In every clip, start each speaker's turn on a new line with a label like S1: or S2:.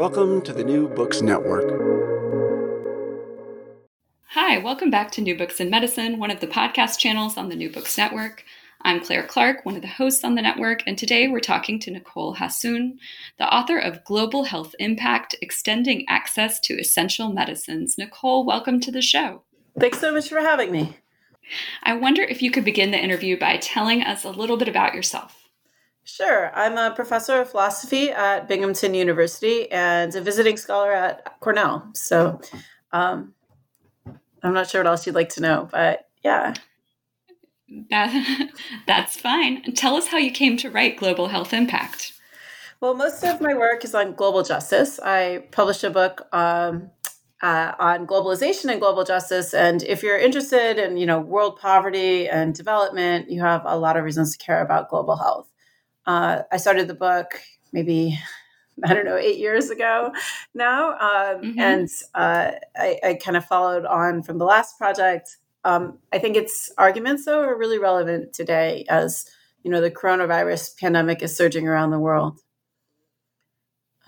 S1: Welcome to the New Books Network.
S2: Hi, welcome back to New Books in Medicine, one of the podcast channels on the New Books Network. I'm Claire Clark, one of the hosts on the network, and today we're talking to Nicole Hassoun, the author of Global Health Impact Extending Access to Essential Medicines. Nicole, welcome to the show.
S3: Thanks so much for having me.
S2: I wonder if you could begin the interview by telling us a little bit about yourself.
S3: Sure. I'm a professor of philosophy at Binghamton University and a visiting scholar at Cornell. So, um, I'm not sure what else you'd like to know, but yeah.
S2: That, that's fine. Tell us how you came to write Global Health Impact.
S3: Well, most of my work is on global justice. I published a book um, uh, on globalization and global justice, and if you're interested in you know world poverty and development, you have a lot of reasons to care about global health. Uh, I started the book maybe I don't know, eight years ago now. Um, mm-hmm. And uh, I, I, kind of followed on from the last project. Um, I think its arguments, though, are really relevant today as, you know, the coronavirus pandemic is surging around the world.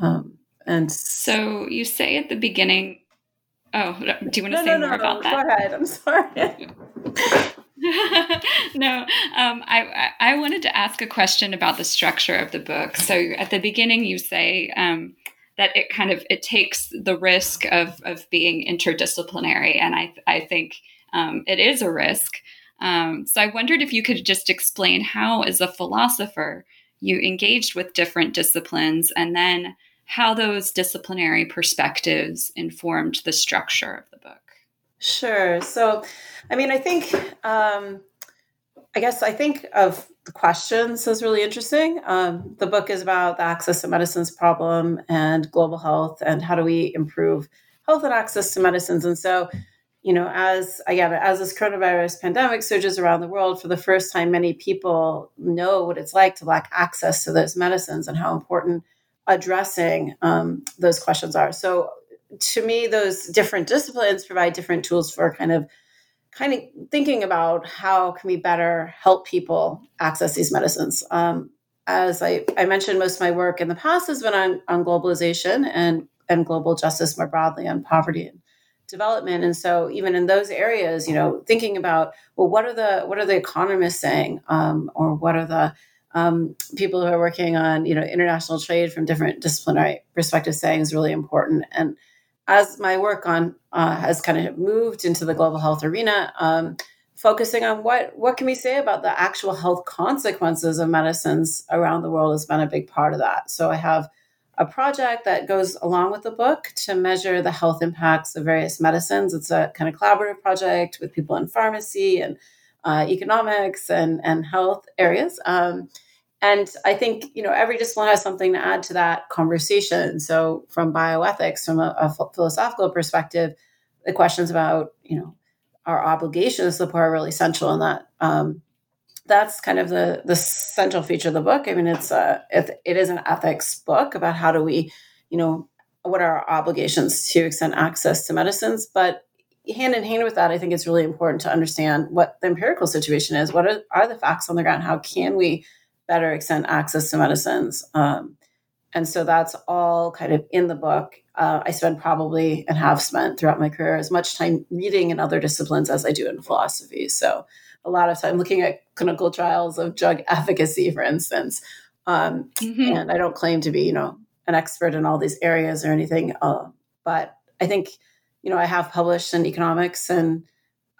S2: Um, and so you say at the beginning, oh, do you want to
S3: no,
S2: say
S3: no,
S2: more
S3: no,
S2: about that?
S3: Go ahead. I'm sorry.
S2: no, um, I, I wanted to ask a question about the structure of the book. So at the beginning, you say um, that it kind of it takes the risk of of being interdisciplinary, and I I think um, it is a risk. Um, so I wondered if you could just explain how, as a philosopher, you engaged with different disciplines, and then how those disciplinary perspectives informed the structure of the book.
S3: Sure. So, I mean, I think, um, I guess I think of the questions as really interesting. Um, the book is about the access to medicines problem and global health and how do we improve health and access to medicines. And so, you know, as again, as this coronavirus pandemic surges around the world, for the first time, many people know what it's like to lack access to those medicines and how important addressing um, those questions are. So, to me, those different disciplines provide different tools for kind of kind of thinking about how can we better help people access these medicines. Um, as I, I, mentioned, most of my work in the past has been on, on globalization and, and global justice more broadly, on poverty and development. And so, even in those areas, you know, thinking about well, what are the what are the economists saying, um, or what are the um, people who are working on you know international trade from different disciplinary perspectives saying is really important. And as my work on uh, has kind of moved into the global health arena, um, focusing on what what can we say about the actual health consequences of medicines around the world has been a big part of that. So I have a project that goes along with the book to measure the health impacts of various medicines. It's a kind of collaborative project with people in pharmacy and uh, economics and and health areas. Um, and I think, you know, every discipline has something to add to that conversation. So from bioethics, from a, a philosophical perspective, the questions about, you know, our obligations to the poor are really central in that. Um, that's kind of the the central feature of the book. I mean, it's a it, it is an ethics book about how do we, you know, what are our obligations to extend access to medicines, but hand in hand with that, I think it's really important to understand what the empirical situation is. What are, are the facts on the ground? How can we better extend access to medicines. Um, and so that's all kind of in the book. Uh, I spend probably and have spent throughout my career as much time reading in other disciplines as I do in philosophy. So a lot of time looking at clinical trials of drug efficacy, for instance. Um, mm-hmm. And I don't claim to be, you know, an expert in all these areas or anything, uh, but I think you know, I have published in economics and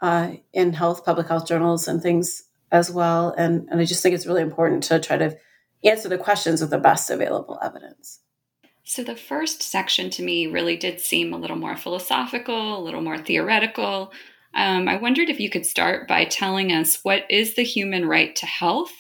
S3: uh, in health, public health journals and things as well. And, and I just think it's really important to try to answer the questions with the best available evidence.
S2: So, the first section to me really did seem a little more philosophical, a little more theoretical. Um, I wondered if you could start by telling us what is the human right to health,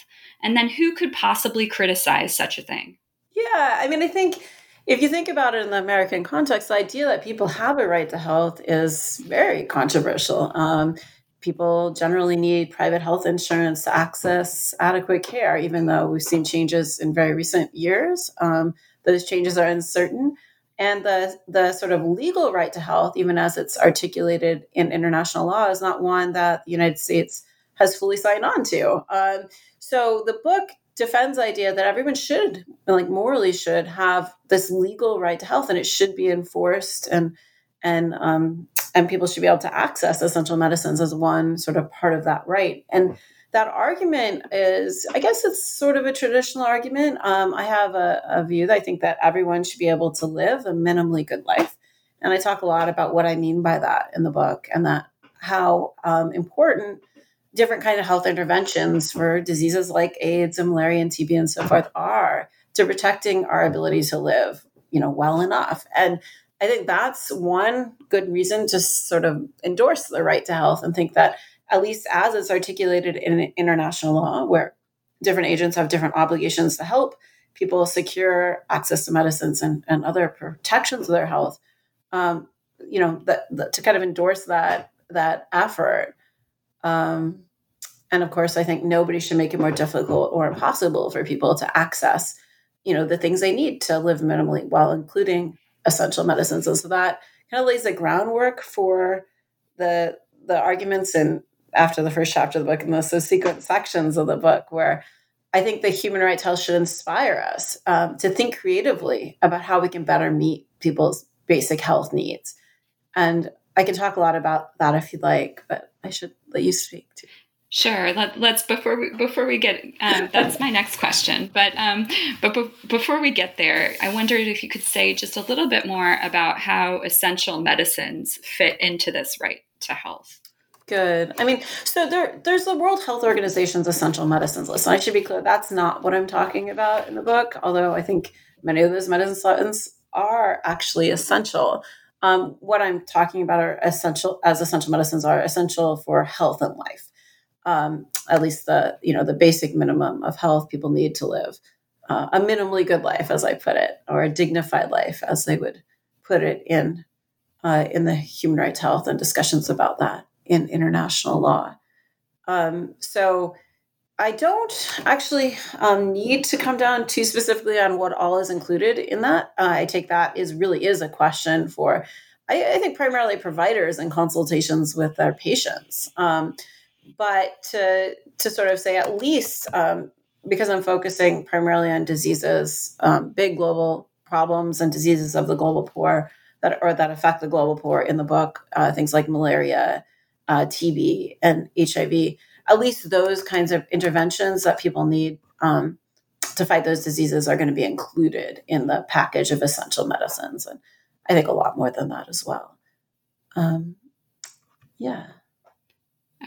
S2: and then who could possibly criticize such a thing?
S3: Yeah, I mean, I think if you think about it in the American context, the idea that people have a right to health is very controversial. Um, people generally need private health insurance to access adequate care, even though we've seen changes in very recent years. Um, those changes are uncertain. And the, the sort of legal right to health, even as it's articulated in international law, is not one that the United States has fully signed on to. Um, so the book defends the idea that everyone should, like morally, should have this legal right to health, and it should be enforced, and and um, and people should be able to access essential medicines as one sort of part of that right. And that argument is, I guess it's sort of a traditional argument. Um, I have a, a view that I think that everyone should be able to live a minimally good life. And I talk a lot about what I mean by that in the book and that how um, important different kind of health interventions for diseases like AIDS and malaria and TB and so forth are to protecting our ability to live, you know, well enough. And I think that's one good reason to sort of endorse the right to health and think that at least as it's articulated in international law, where different agents have different obligations to help people secure access to medicines and, and other protections of their health. Um, you know, that, to kind of endorse that that effort. Um, and of course, I think nobody should make it more difficult or impossible for people to access, you know, the things they need to live minimally while including essential medicines. And so that kind of lays the groundwork for the the arguments and after the first chapter of the book and the subsequent sections of the book where I think the human rights health should inspire us um, to think creatively about how we can better meet people's basic health needs. And I can talk a lot about that if you'd like, but I should let you speak too.
S2: Sure. Let, us before we before we get um, that's my next question. But um, but be, before we get there, I wondered if you could say just a little bit more about how essential medicines fit into this right to health.
S3: Good. I mean, so there, there's the World Health Organization's essential medicines list. And I should be clear, that's not what I'm talking about in the book, although I think many of those medicines are actually essential. Um, what I'm talking about are essential, as essential medicines are essential for health and life. Um, at least the, you know, the basic minimum of health people need to live uh, a minimally good life, as I put it, or a dignified life, as they would put it in uh, in the human rights health and discussions about that in international law. Um, so I don't actually um, need to come down too specifically on what all is included in that. Uh, I take that is really is a question for, I, I, think, primarily providers and consultations with their patients. Um, but to to sort of say at least um, because I'm focusing primarily on diseases, um, big global problems and diseases of the global poor that or that affect the global poor in the book, uh, things like malaria uh, TB and HIV, at least those kinds of interventions that people need um, to fight those diseases are going to be included in the package of essential medicines. And I think a lot more than that as well. Um, yeah.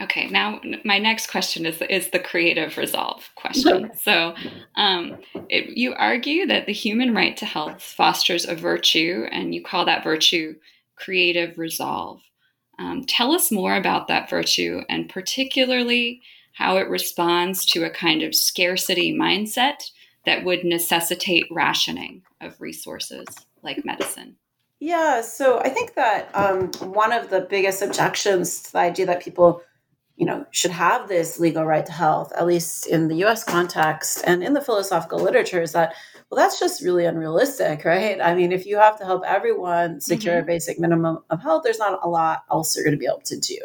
S2: Okay, now my next question is is the creative resolve question. so, um, it, you argue that the human right to health fosters a virtue, and you call that virtue creative resolve. Um, tell us more about that virtue and particularly how it responds to a kind of scarcity mindset that would necessitate rationing of resources like medicine.
S3: Yeah, so I think that um, one of the biggest objections to the idea that people, you know, should have this legal right to health, at least in the U.S. context and in the philosophical literature, is that well, that's just really unrealistic, right? I mean, if you have to help everyone secure mm-hmm. a basic minimum of health, there's not a lot else you're going to be able to do.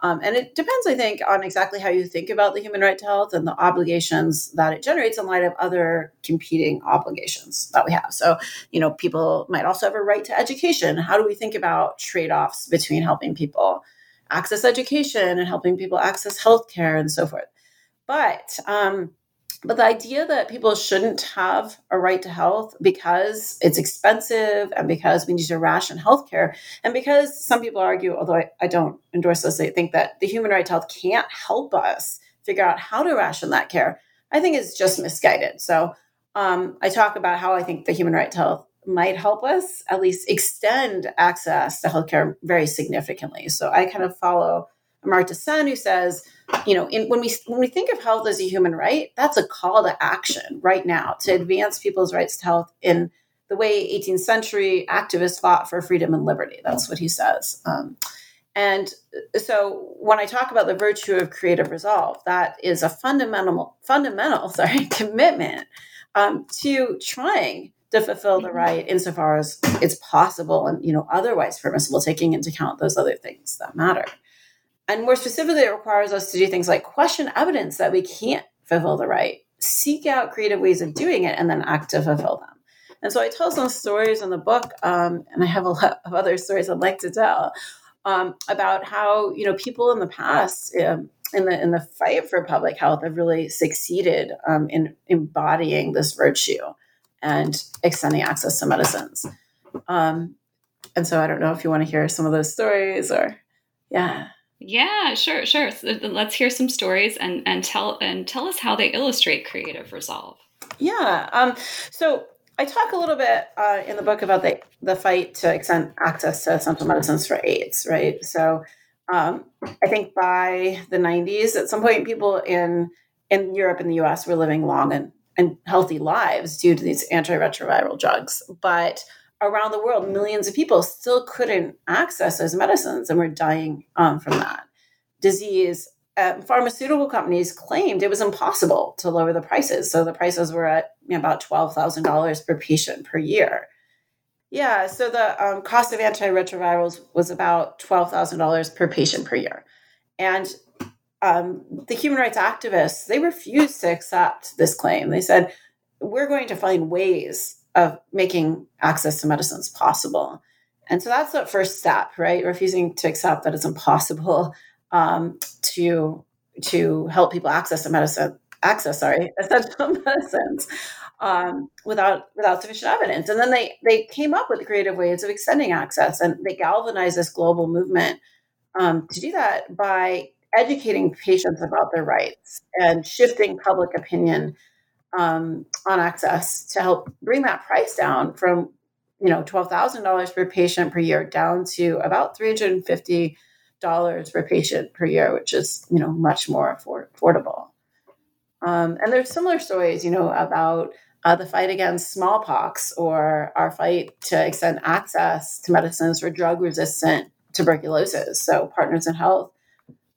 S3: Um, and it depends, I think, on exactly how you think about the human right to health and the obligations that it generates in light of other competing obligations that we have. So, you know, people might also have a right to education. How do we think about trade offs between helping people access education and helping people access healthcare and so forth? But um, but the idea that people shouldn't have a right to health because it's expensive and because we need to ration healthcare, and because some people argue, although I, I don't endorse this, they think that the human right to health can't help us figure out how to ration that care, I think is just misguided. So um, I talk about how I think the human right to health might help us at least extend access to healthcare very significantly. So I kind of follow Amartya Sen, who says, you know, in, when we when we think of health as a human right, that's a call to action right now to advance people's rights to health in the way 18th century activists fought for freedom and liberty. That's what he says. Um, and so when I talk about the virtue of creative resolve, that is a fundamental fundamental sorry commitment um, to trying to fulfill the mm-hmm. right insofar as it's possible and you know otherwise permissible, taking into account those other things that matter. And more specifically, it requires us to do things like question evidence that we can't fulfill the right, seek out creative ways of doing it, and then act to fulfill them. And so I tell some stories in the book, um, and I have a lot of other stories I'd like to tell um, about how you know people in the past um, in the in the fight for public health have really succeeded um, in embodying this virtue and extending access to medicines. Um, and so I don't know if you want to hear some of those stories or yeah.
S2: Yeah, sure, sure. So let's hear some stories and and tell and tell us how they illustrate creative resolve.
S3: Yeah. Um, so I talk a little bit uh, in the book about the the fight to extend access to essential medicines for AIDS. Right. So um, I think by the 90s, at some point, people in in Europe and the U.S. were living long and and healthy lives due to these antiretroviral drugs, but around the world, millions of people still couldn't access those medicines and were dying um, from that disease. Uh, pharmaceutical companies claimed it was impossible to lower the prices. So the prices were at you know, about $12,000 per patient per year. Yeah, so the um, cost of antiretrovirals was about $12,000 per patient per year. And um, the human rights activists, they refused to accept this claim. They said, we're going to find ways of making access to medicines possible. And so that's the first step, right? Refusing to accept that it's impossible um, to to help people access to medicine, access, sorry, essential medicines um, without without sufficient evidence. And then they they came up with creative ways of extending access, and they galvanized this global movement um, to do that by educating patients about their rights and shifting public opinion um, on access to help bring that price down from you know twelve thousand dollars per patient per year down to about three hundred and fifty dollars per patient per year, which is you know much more affordable. Um, and there's similar stories, you know, about uh, the fight against smallpox or our fight to extend access to medicines for drug resistant tuberculosis. So Partners in Health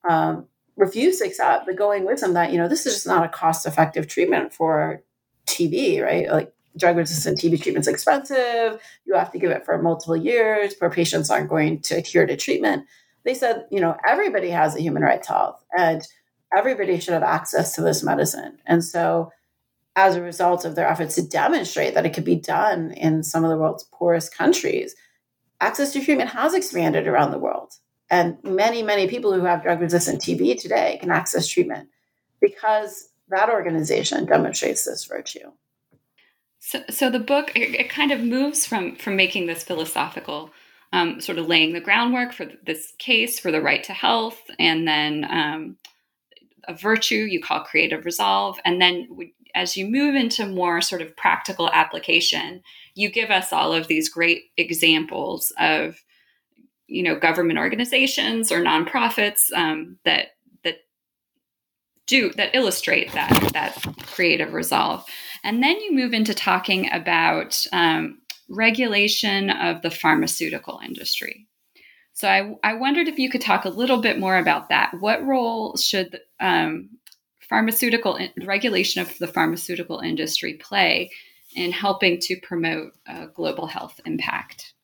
S3: um, refuse to accept the going wisdom that you know this is just not a cost effective treatment for TB, right? Like drug resistant TB treatment's expensive. You have to give it for multiple years. Poor patients aren't going to adhere to treatment. They said, you know, everybody has a human right to health, and everybody should have access to this medicine. And so, as a result of their efforts to demonstrate that it could be done in some of the world's poorest countries, access to treatment has expanded around the world. And many, many people who have drug resistant TB today can access treatment because that organization demonstrates this virtue.
S2: So, so the book it, kind of moves from from making this philosophical, um, sort of laying the groundwork for this case for the right to health, and then um, a virtue you call creative resolve, and then we, as you move into more sort of practical application, you give us all of these great examples of you know government organizations or nonprofits um, that that do that illustrate that that creative resolve. And then you move into talking about um, regulation of the pharmaceutical industry. So I, I wondered if you could talk a little bit more about that. What role should um, pharmaceutical regulation of the pharmaceutical industry play in helping to promote global health impact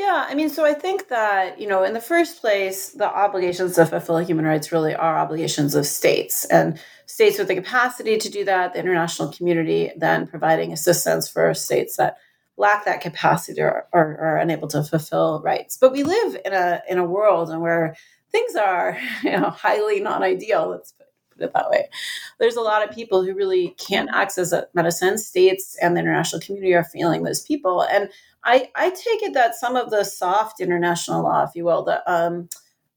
S3: yeah, I mean, so I think that, you know, in the first place, the obligations to fulfill human rights really are obligations of states and states with the capacity to do that, the international community then providing assistance for states that lack that capacity or, are unable to fulfill rights. But we live in a in a world and where things are, you know, highly non-ideal, let's put put it that way. There's a lot of people who really can't access medicine. States and the international community are failing those people. And I, I take it that some of the soft international law, if you will, the um,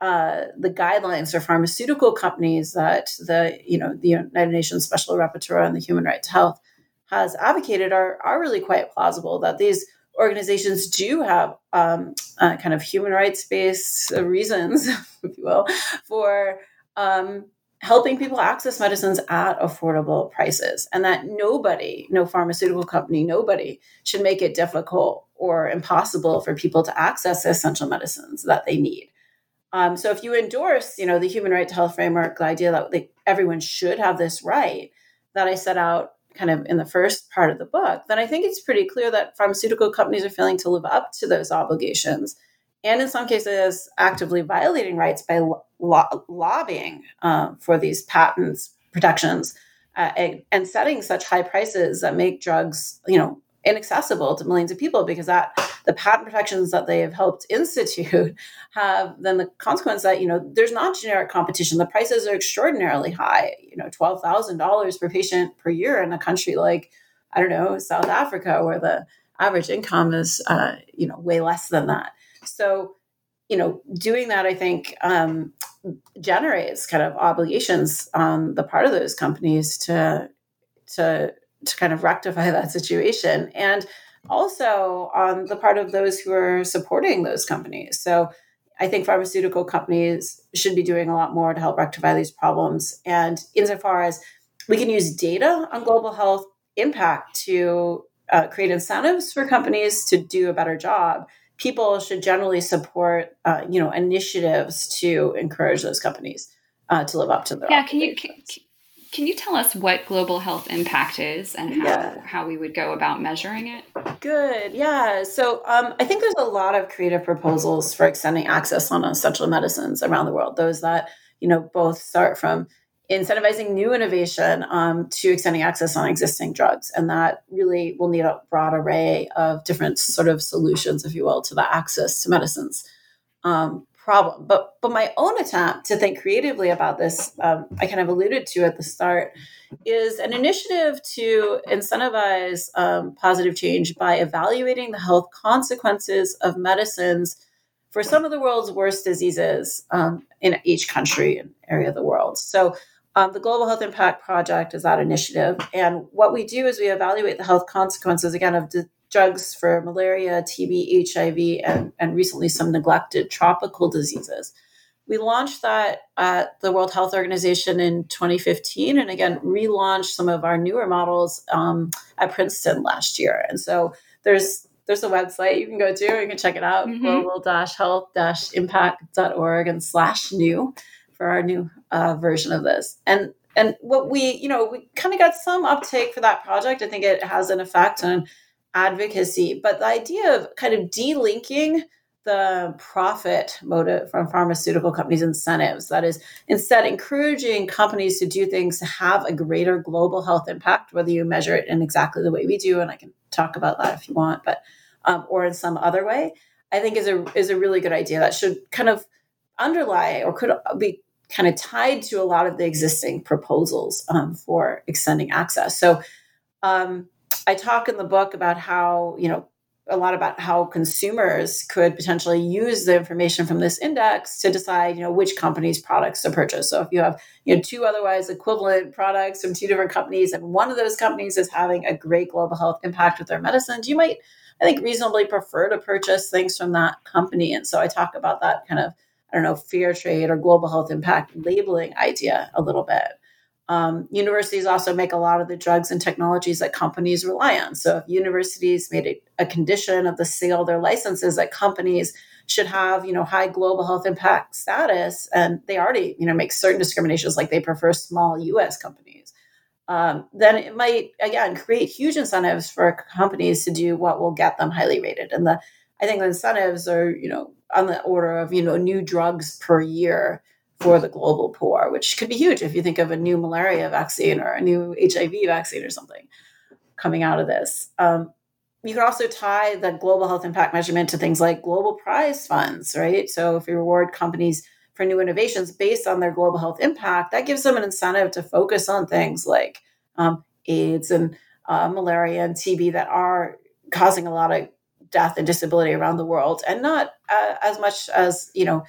S3: uh, the guidelines for pharmaceutical companies that the you know the United Nations Special Rapporteur on the Human Right to Health has advocated are are really quite plausible. That these organizations do have um, uh, kind of human rights based reasons, if you will, for um, helping people access medicines at affordable prices, and that nobody, no pharmaceutical company, nobody should make it difficult or impossible for people to access the essential medicines that they need. Um, so if you endorse, you know, the human right to health framework, the idea that like, everyone should have this right that I set out kind of in the first part of the book, then I think it's pretty clear that pharmaceutical companies are failing to live up to those obligations, and in some cases, actively violating rights by lo- lobbying uh, for these patents protections uh, and, and setting such high prices that make drugs, you know, inaccessible to millions of people because that the patent protections that they have helped institute have then the consequence that you know there's not generic competition. The prices are extraordinarily high you know $12000 per patient per year in a country like i don't know south africa where the average income is uh, you know way less than that. So you know doing that i think um, generates kind of obligations on the part of those companies to to to kind of rectify that situation. And also on the part of those who are supporting those companies. So i think pharmaceutical companies should be doing a lot more to help rectify these problems. And insofar as we can use data on global health impact to uh, create incentives for companies to do a better job people should generally support uh, you know initiatives to encourage those companies uh, to live up to their
S2: yeah can you can, can you tell us what global health impact is and how, yeah. how we would go about measuring it?
S3: Good. Yeah. So um, I think there's a lot of creative proposals for extending access on essential medicines around the world. Those that, you know, both start from incentivizing new innovation um, to extending access on existing drugs. And that really will need a broad array of different sort of solutions, if you will, to the access to medicines. Um, problem. But but my own attempt to think creatively about this, um, I kind of alluded to at the start, is an initiative to incentivize um, positive change by evaluating the health consequences of medicines for some of the world's worst diseases um, in each country and area of the world. So. Um, the Global Health Impact Project is that initiative. And what we do is we evaluate the health consequences, again, of drugs for malaria, TB, HIV, and, and recently some neglected tropical diseases. We launched that at the World Health Organization in 2015, and again, relaunched some of our newer models um, at Princeton last year. And so there's there's a website you can go to, you can check it out, mm-hmm. global-health-impact.org and slash new for our new uh, version of this. And and what we, you know, we kind of got some uptake for that project. I think it has an effect on advocacy, but the idea of kind of delinking the profit motive from pharmaceutical companies' incentives. That is, instead, encouraging companies to do things to have a greater global health impact, whether you measure it in exactly the way we do, and I can talk about that if you want, but um, or in some other way, I think is a is a really good idea that should kind of underlie or could be kind of tied to a lot of the existing proposals um, for extending access. So. Um, I talk in the book about how, you know, a lot about how consumers could potentially use the information from this index to decide, you know, which companies' products to purchase. So if you have, you know, two otherwise equivalent products from two different companies, and one of those companies is having a great global health impact with their medicines, you might, I think, reasonably prefer to purchase things from that company. And so I talk about that kind of, I don't know, fair trade or global health impact labeling idea a little bit. Um, universities also make a lot of the drugs and technologies that companies rely on. So if universities made it a condition of the sale of their licenses that companies should have, you know, high global health impact status, and they already, you know, make certain discriminations like they prefer small U.S. companies, um, then it might again create huge incentives for companies to do what will get them highly rated. And the I think the incentives are, you know, on the order of, you know, new drugs per year for the global poor, which could be huge if you think of a new malaria vaccine or a new HIV vaccine or something coming out of this. Um, you could also tie the global health impact measurement to things like global prize funds, right? So if you reward companies for new innovations based on their global health impact, that gives them an incentive to focus on things like um, AIDS and uh, malaria and TB that are causing a lot of death and disability around the world, and not uh, as much as you know.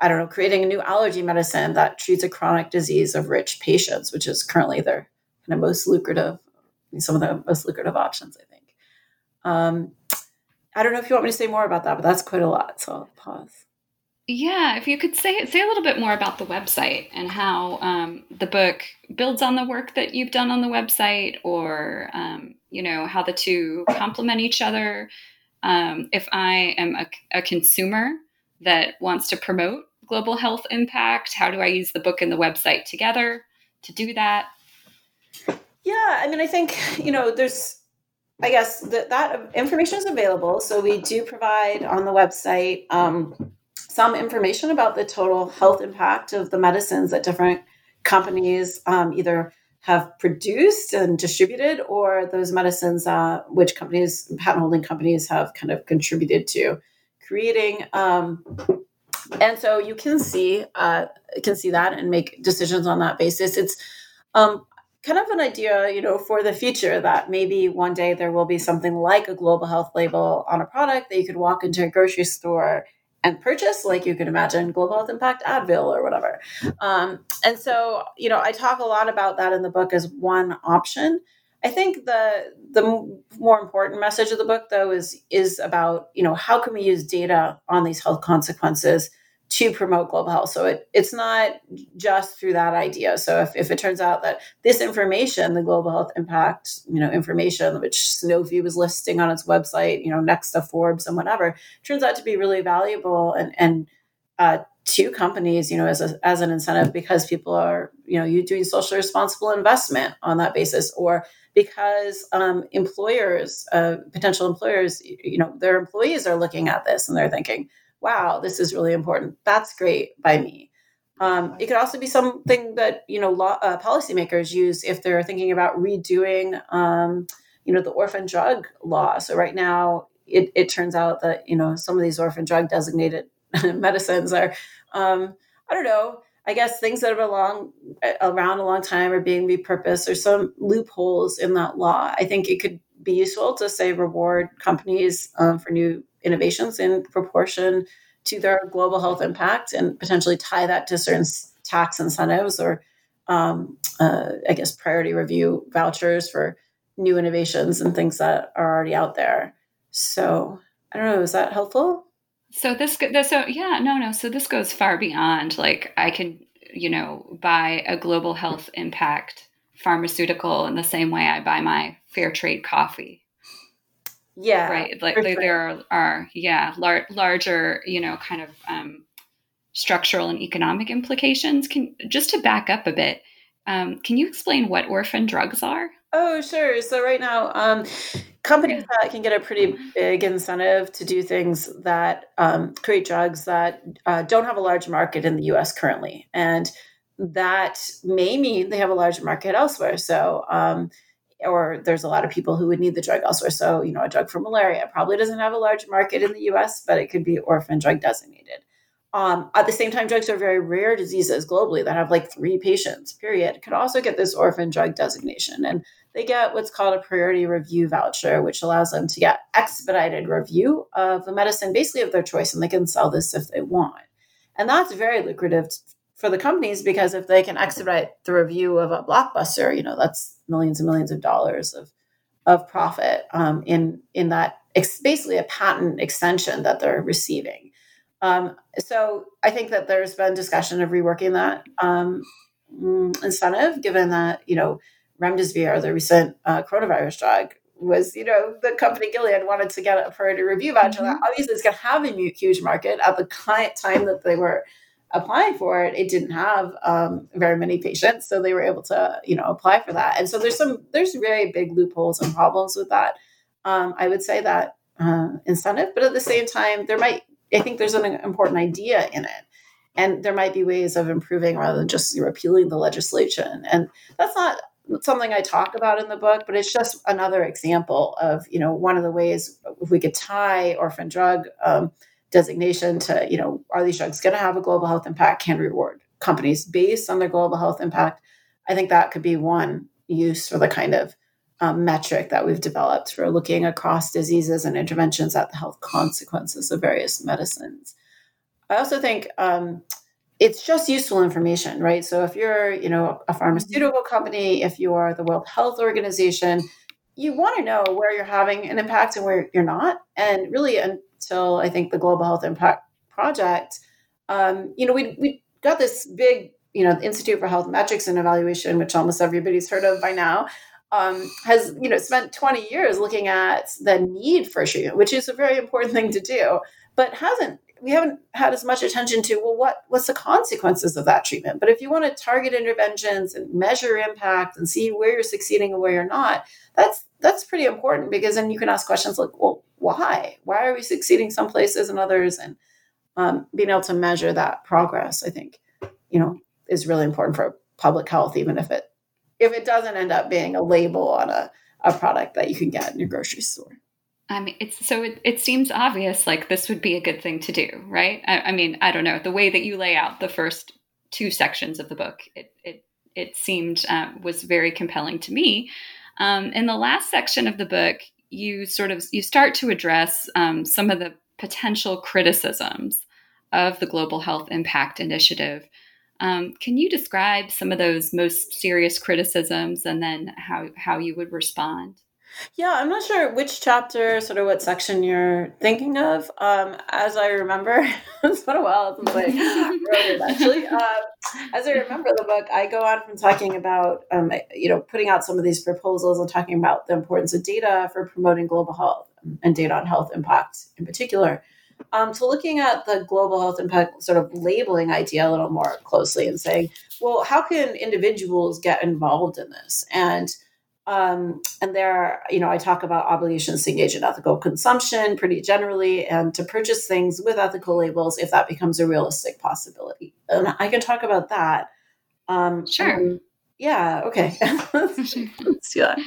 S3: I don't know, creating a new allergy medicine that treats a chronic disease of rich patients, which is currently their kind of most lucrative, some of the most lucrative options, I think. Um, I don't know if you want me to say more about that, but that's quite a lot. So I'll pause.
S2: Yeah, if you could say say a little bit more about the website and how um, the book builds on the work that you've done on the website, or um, you know how the two complement each other. Um, if I am a, a consumer that wants to promote global health impact, how do I use the book and the website together to do that?
S3: Yeah, I mean, I think you know, there's I guess that that information is available. So we do provide on the website um, some information about the total health impact of the medicines that different companies um, either have produced and distributed, or those medicines uh, which companies, patent holding companies, have kind of contributed to creating. Um, and so you can see uh, can see that and make decisions on that basis. It's um, kind of an idea, you know, for the future that maybe one day there will be something like a global health label on a product that you could walk into a grocery store and purchase, like you could imagine Global Health Impact Advil or whatever. Um, and so, you know, I talk a lot about that in the book as one option. I think the the more important message of the book, though, is is about you know how can we use data on these health consequences to promote global health. So it, it's not just through that idea. So if, if it turns out that this information, the global health impact, you know, information which Sanofi was listing on its website, you know, next to Forbes and whatever, turns out to be really valuable and and uh, to companies, you know, as a, as an incentive because people are, you know, you doing socially responsible investment on that basis, or because um, employers, uh, potential employers, you know, their employees are looking at this and they're thinking wow, this is really important. That's great by me. Um, it could also be something that you know law, uh, policymakers use if they're thinking about redoing, um, you know, the orphan drug law. So right now, it, it turns out that you know some of these orphan drug designated medicines are, um, I don't know, I guess things that have been long, around a long time are being repurposed. or some loopholes in that law. I think it could be useful to say reward companies um, for new innovations in proportion to their global health impact and potentially tie that to certain tax incentives or um, uh, I guess priority review vouchers for new innovations and things that are already out there. So I don't know, is that helpful?
S2: So this, this, so yeah, no, no. So this goes far beyond like I can, you know, buy a global health impact pharmaceutical in the same way I buy my fair trade coffee.
S3: Yeah.
S2: Right. Like sure. there are, are yeah, lar- larger, you know, kind of um, structural and economic implications. Can just to back up a bit, um, can you explain what orphan drugs are?
S3: Oh, sure. So right now, um, companies yeah. that can get a pretty big incentive to do things that um, create drugs that uh, don't have a large market in the U.S. currently, and that may mean they have a large market elsewhere. So um, or there's a lot of people who would need the drug elsewhere. So, you know, a drug for malaria probably doesn't have a large market in the US, but it could be orphan drug designated. Um, at the same time, drugs are very rare diseases globally that have like three patients, period, could also get this orphan drug designation. And they get what's called a priority review voucher, which allows them to get expedited review of the medicine, basically of their choice, and they can sell this if they want. And that's very lucrative for the companies because if they can expedite the review of a blockbuster, you know, that's millions and millions of dollars of of profit um, in in that it's basically a patent extension that they're receiving. Um, so I think that there's been discussion of reworking that um, mm, incentive, given that you know remdesivir, the recent uh, coronavirus drug, was you know the company Gilead wanted to get a priority review voucher. Mm-hmm. Obviously, it's going to have a huge market at the time that they were applying for it, it didn't have um, very many patients, so they were able to, you know, apply for that. And so there's some there's very big loopholes and problems with that. Um, I would say that uh, incentive, but at the same time, there might I think there's an important idea in it, and there might be ways of improving rather than just repealing the legislation. And that's not something I talk about in the book, but it's just another example of you know one of the ways if we could tie orphan drug um, designation to, you know, are these drugs going to have a global health impact? Can reward companies based on their global health impact? I think that could be one use for the kind of um, metric that we've developed for looking across diseases and interventions at the health consequences of various medicines. I also think um, it's just useful information, right? So if you're, you know, a pharmaceutical company, if you are the World Health Organization, you want to know where you're having an impact and where you're not. And really, until I think the Global Health Impact Project, um, you know, we we got this big, you know, Institute for Health Metrics and Evaluation, which almost everybody's heard of by now, um, has you know spent 20 years looking at the need for treatment, which is a very important thing to do, but hasn't we haven't had as much attention to well what what's the consequences of that treatment? But if you want to target interventions and measure impact and see where you're succeeding and where you're not that's that's pretty important because then you can ask questions like well why? Why are we succeeding some places and others? And um, being able to measure that progress i think you know is really important for public health even if it if it doesn't end up being a label on a, a product that you can get in your grocery store
S2: I mean, it's so it, it seems obvious like this would be a good thing to do, right? I, I, mean, I don't know the way that you lay out the first two sections of the book. It it it seemed uh, was very compelling to me. Um, in the last section of the book, you sort of you start to address um, some of the potential criticisms of the Global Health Impact Initiative. Um, can you describe some of those most serious criticisms and then how how you would respond?
S3: Yeah, I'm not sure which chapter, sort of what section you're thinking of. Um, as I remember, it's been a while since I wrote it actually. Um, as I remember the book, I go on from talking about, um, you know, putting out some of these proposals and talking about the importance of data for promoting global health and data on health impact in particular. Um, to looking at the global health impact sort of labeling idea a little more closely and saying, well, how can individuals get involved in this? And um, and there, are, you know, I talk about obligations to engage in ethical consumption pretty generally and to purchase things with ethical labels if that becomes a realistic possibility. And I can talk about that.
S2: Um, sure. Um,
S3: yeah. Okay. Let's do that.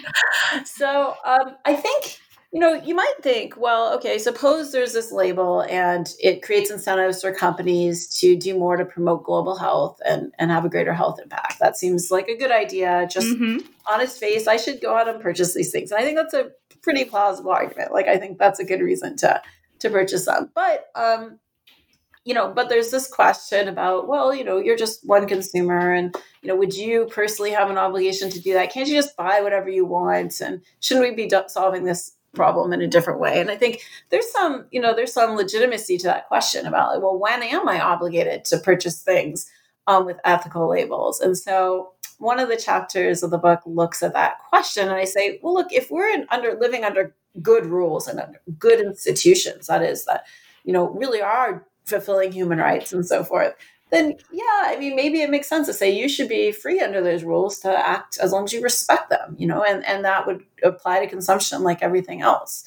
S3: So um, I think you know, you might think, well, okay, suppose there's this label and it creates incentives for companies to do more to promote global health and, and have a greater health impact. That seems like a good idea. Just mm-hmm. on its face, I should go out and purchase these things. And I think that's a pretty plausible argument. Like I think that's a good reason to to purchase them. But um, you know, but there's this question about, well, you know, you're just one consumer and, you know, would you personally have an obligation to do that? Can't you just buy whatever you want? And shouldn't we be solving this problem in a different way. And i think there's some you know there's some legitimacy to that question about like well when am i obligated to purchase things um, with ethical labels? And so one of the chapters of the book looks at that question and i say well look if we're in, under living under good rules and under good institutions that is that you know really are fulfilling human rights and so forth then yeah, I mean, maybe it makes sense to say you should be free under those rules to act as long as you respect them, you know, and, and that would apply to consumption like everything else.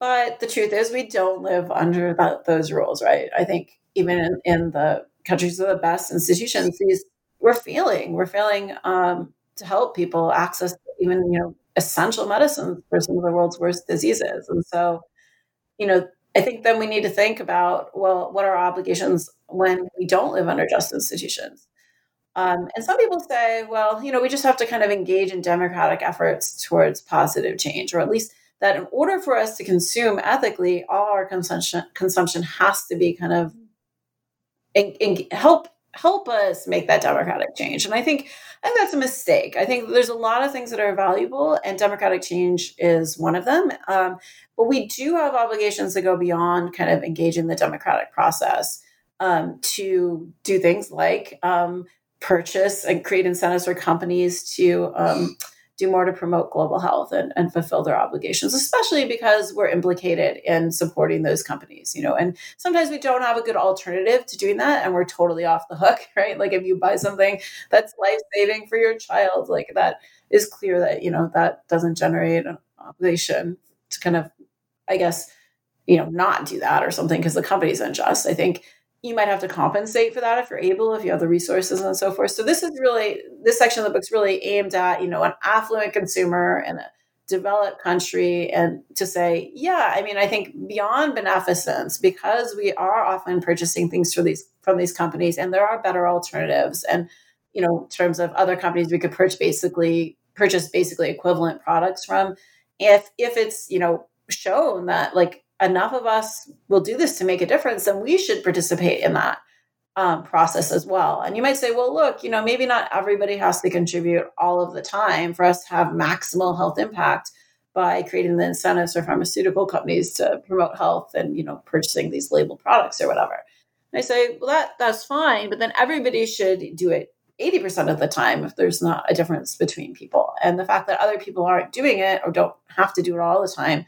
S3: But the truth is, we don't live under that, those rules, right? I think even in, in the countries with the best institutions, these we're failing. We're failing um, to help people access even you know essential medicines for some of the world's worst diseases. And so, you know, I think then we need to think about well, what are our obligations when we don't live under just institutions? Um, and some people say, well, you know, we just have to kind of engage in democratic efforts towards positive change, or at least that in order for us to consume ethically, all our consumption consumption has to be kind of in, in, help help us make that democratic change. And I think I think that's a mistake. I think there's a lot of things that are valuable, and democratic change is one of them. Um, but we do have obligations to go beyond kind of engaging the democratic process um, to do things like um, purchase and create incentives for companies to um, do more to promote global health and, and fulfill their obligations, especially because we're implicated in supporting those companies, you know. And sometimes we don't have a good alternative to doing that, and we're totally off the hook, right? Like if you buy something that's life saving for your child, like that is clear that you know that doesn't generate an obligation to kind of, I guess, you know, not do that or something because the company's unjust. I think you might have to compensate for that if you're able, if you have the resources and so forth. So this is really this section of the book's really aimed at you know an affluent consumer and a developed country and to say, yeah, I mean, I think beyond beneficence, because we are often purchasing things from these from these companies, and there are better alternatives. And you know, in terms of other companies, we could purchase basically purchase basically equivalent products from. If if it's you know shown that like enough of us will do this to make a difference, then we should participate in that um, process as well. And you might say, well, look, you know, maybe not everybody has to contribute all of the time for us to have maximal health impact by creating the incentives for pharmaceutical companies to promote health and, you know, purchasing these labeled products or whatever. And I say, well, that that's fine, but then everybody should do it 80% of the time if there's not a difference between people. And the fact that other people aren't doing it or don't have to do it all the time,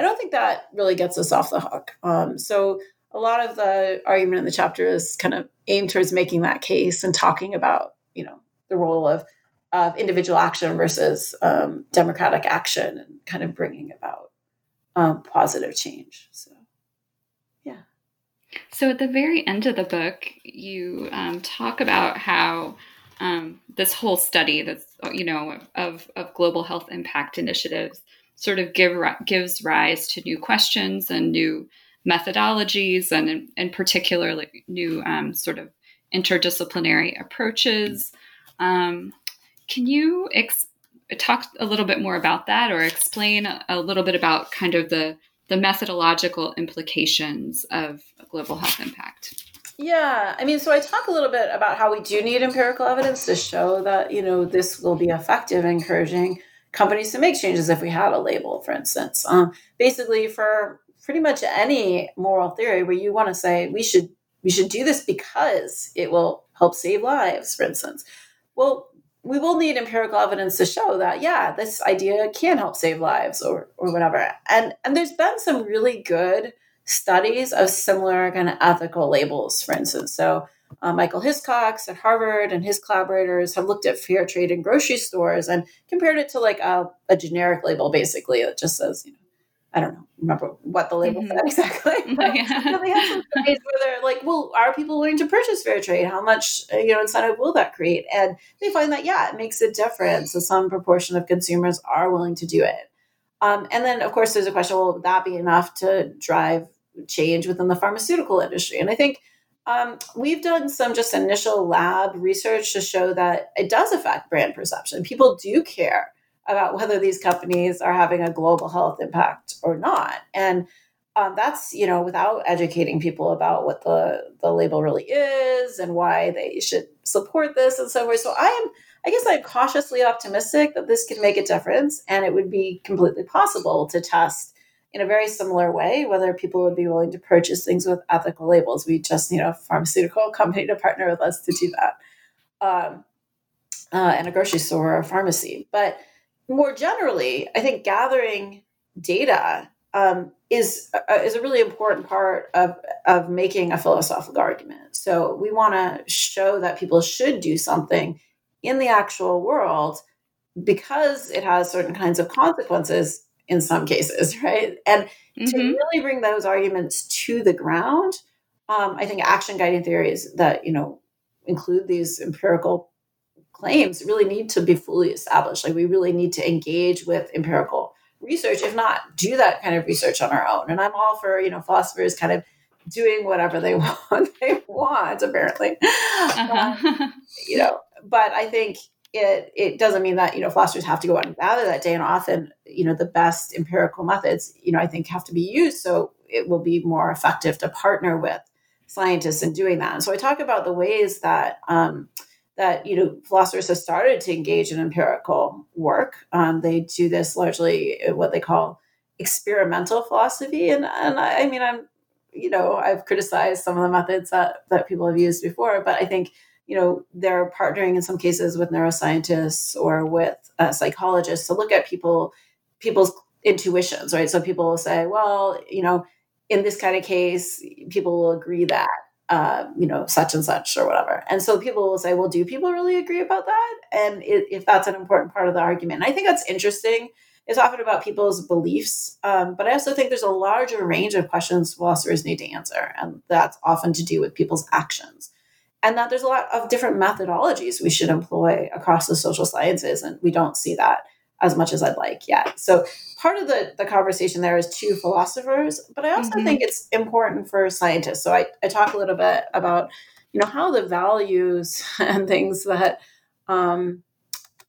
S3: I don't think that really gets us off the hook. Um, so a lot of the argument in the chapter is kind of aimed towards making that case and talking about you know the role of of individual action versus um, democratic action and kind of bringing about um, positive change so yeah
S2: so at the very end of the book you um, talk about how um, this whole study that's you know of, of global health impact initiatives sort of give gives rise to new questions and new methodologies and in, particular new um, sort of interdisciplinary approaches. Um, can you ex- talk a little bit more about that or explain a little bit about kind of the the methodological implications of global health impact?
S3: Yeah, I mean, so I talk a little bit about how we do need empirical evidence to show that you know this will be effective, encouraging companies to make changes if we had a label, for instance. Um, basically, for pretty much any moral theory where you want to say we should we should do this because it will help save lives for instance. Well we will need empirical evidence to show that yeah this idea can help save lives or or whatever. And and there's been some really good studies of similar kind of ethical labels for instance. So uh, michael hiscox at harvard and his collaborators have looked at fair trade in grocery stores and compared it to like a, a generic label basically that just says you know I don't know, remember what the label mm-hmm. said exactly. yeah. they have some studies where they're like, well, are people willing to purchase fair trade? How much, uh, you know, incentive will that create? And they find that, yeah, it makes a difference. So some proportion of consumers are willing to do it. Um, and then, of course, there's a question, will that be enough to drive change within the pharmaceutical industry? And I think um, we've done some just initial lab research to show that it does affect brand perception. People do care about whether these companies are having a global health impact or not. And um, that's you know without educating people about what the the label really is and why they should support this and so forth. So I am, I guess, I'm cautiously optimistic that this can make a difference, and it would be completely possible to test in a very similar way whether people would be willing to purchase things with ethical labels. We just need a pharmaceutical company to partner with us to do that, um, uh, and a grocery store or a pharmacy, but more generally, I think gathering data um, is uh, is a really important part of of making a philosophical argument. So we want to show that people should do something in the actual world because it has certain kinds of consequences in some cases, right? And mm-hmm. to really bring those arguments to the ground, um, I think action guiding theories that you know include these empirical claims really need to be fully established. Like we really need to engage with empirical research, if not do that kind of research on our own. And I'm all for, you know, philosophers kind of doing whatever they want they want, apparently. Uh-huh. Um, you know, but I think it it doesn't mean that, you know, philosophers have to go out and gather that day. And often, you know, the best empirical methods, you know, I think have to be used so it will be more effective to partner with scientists in doing that. And so I talk about the ways that um, that you know philosophers have started to engage in empirical work. Um, they do this largely what they call experimental philosophy, and and I, I mean I'm you know I've criticized some of the methods that that people have used before, but I think you know they're partnering in some cases with neuroscientists or with uh, psychologists to look at people people's intuitions, right? So people will say, well, you know, in this kind of case, people will agree that uh, you know, such and such or whatever. And so people will say, well, do people really agree about that? And it, if that's an important part of the argument, and I think that's interesting. It's often about people's beliefs, um, but I also think there's a larger range of questions philosophers need to answer, and that's often to do with people's actions. And that there's a lot of different methodologies we should employ across the social sciences, and we don't see that as much as I'd like yet. So part of the, the conversation there is two philosophers, but I also mm-hmm. think it's important for scientists. So I, I talk a little bit about, you know, how the values and things that um,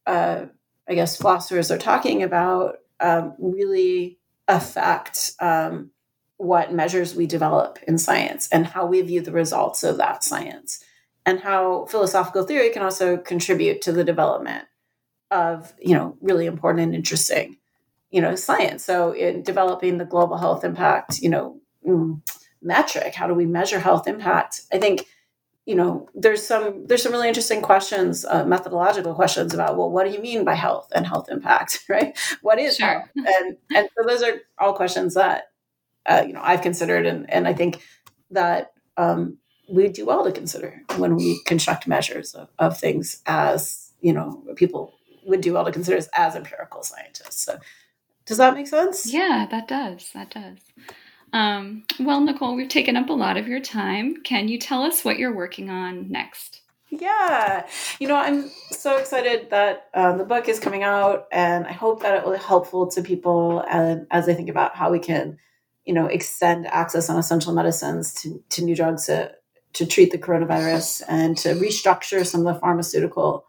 S3: uh, I guess philosophers are talking about um, really affect um, what measures we develop in science and how we view the results of that science and how philosophical theory can also contribute to the development of you know really important and interesting you know science. So in developing the global health impact you know mm, metric how do we measure health impact? I think you know there's some there's some really interesting questions uh, methodological questions about well what do you mean by health and health impact right? What is sure. health? And and so those are all questions that uh, you know i've considered and and i think that um, we do well to consider when we construct measures of, of things as you know people would do well to consider as empirical scientists. So, does that make sense?
S2: Yeah, that does. That does. Um, well, Nicole, we've taken up a lot of your time. Can you tell us what you're working on next?
S3: Yeah, you know, I'm so excited that um, the book is coming out, and I hope that it will be helpful to people and as they think about how we can, you know, extend access on essential medicines to, to new drugs to, to treat the coronavirus and to restructure some of the pharmaceutical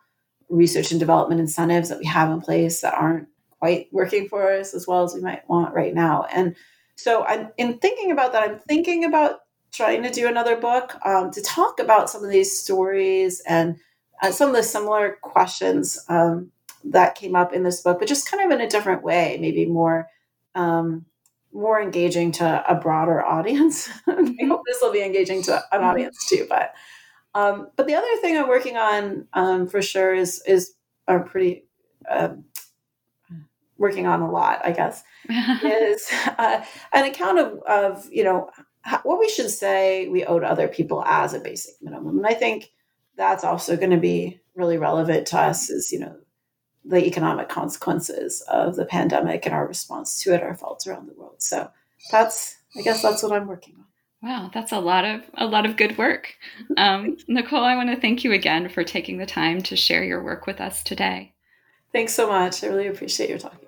S3: research and development incentives that we have in place that aren't quite working for us as well as we might want right now. And so, I'm in thinking about that. I'm thinking about trying to do another book um, to talk about some of these stories and uh, some of the similar questions um, that came up in this book, but just kind of in a different way, maybe more um, more engaging to a broader audience. I hope this will be engaging to an audience too, but um, but the other thing I'm working on um, for sure is is a pretty uh, working on a lot, I guess, is uh, an account of of you know how, what we should say we owe to other people as a basic minimum, and I think that's also going to be really relevant to us. Is you know the economic consequences of the pandemic and our response to it are felt around the world. So that's I guess that's what I'm working on.
S2: Wow, that's a lot of a lot of good work. Um, Nicole, I want to thank you again for taking the time to share your work with us today.
S3: Thanks so much. I really appreciate your talking.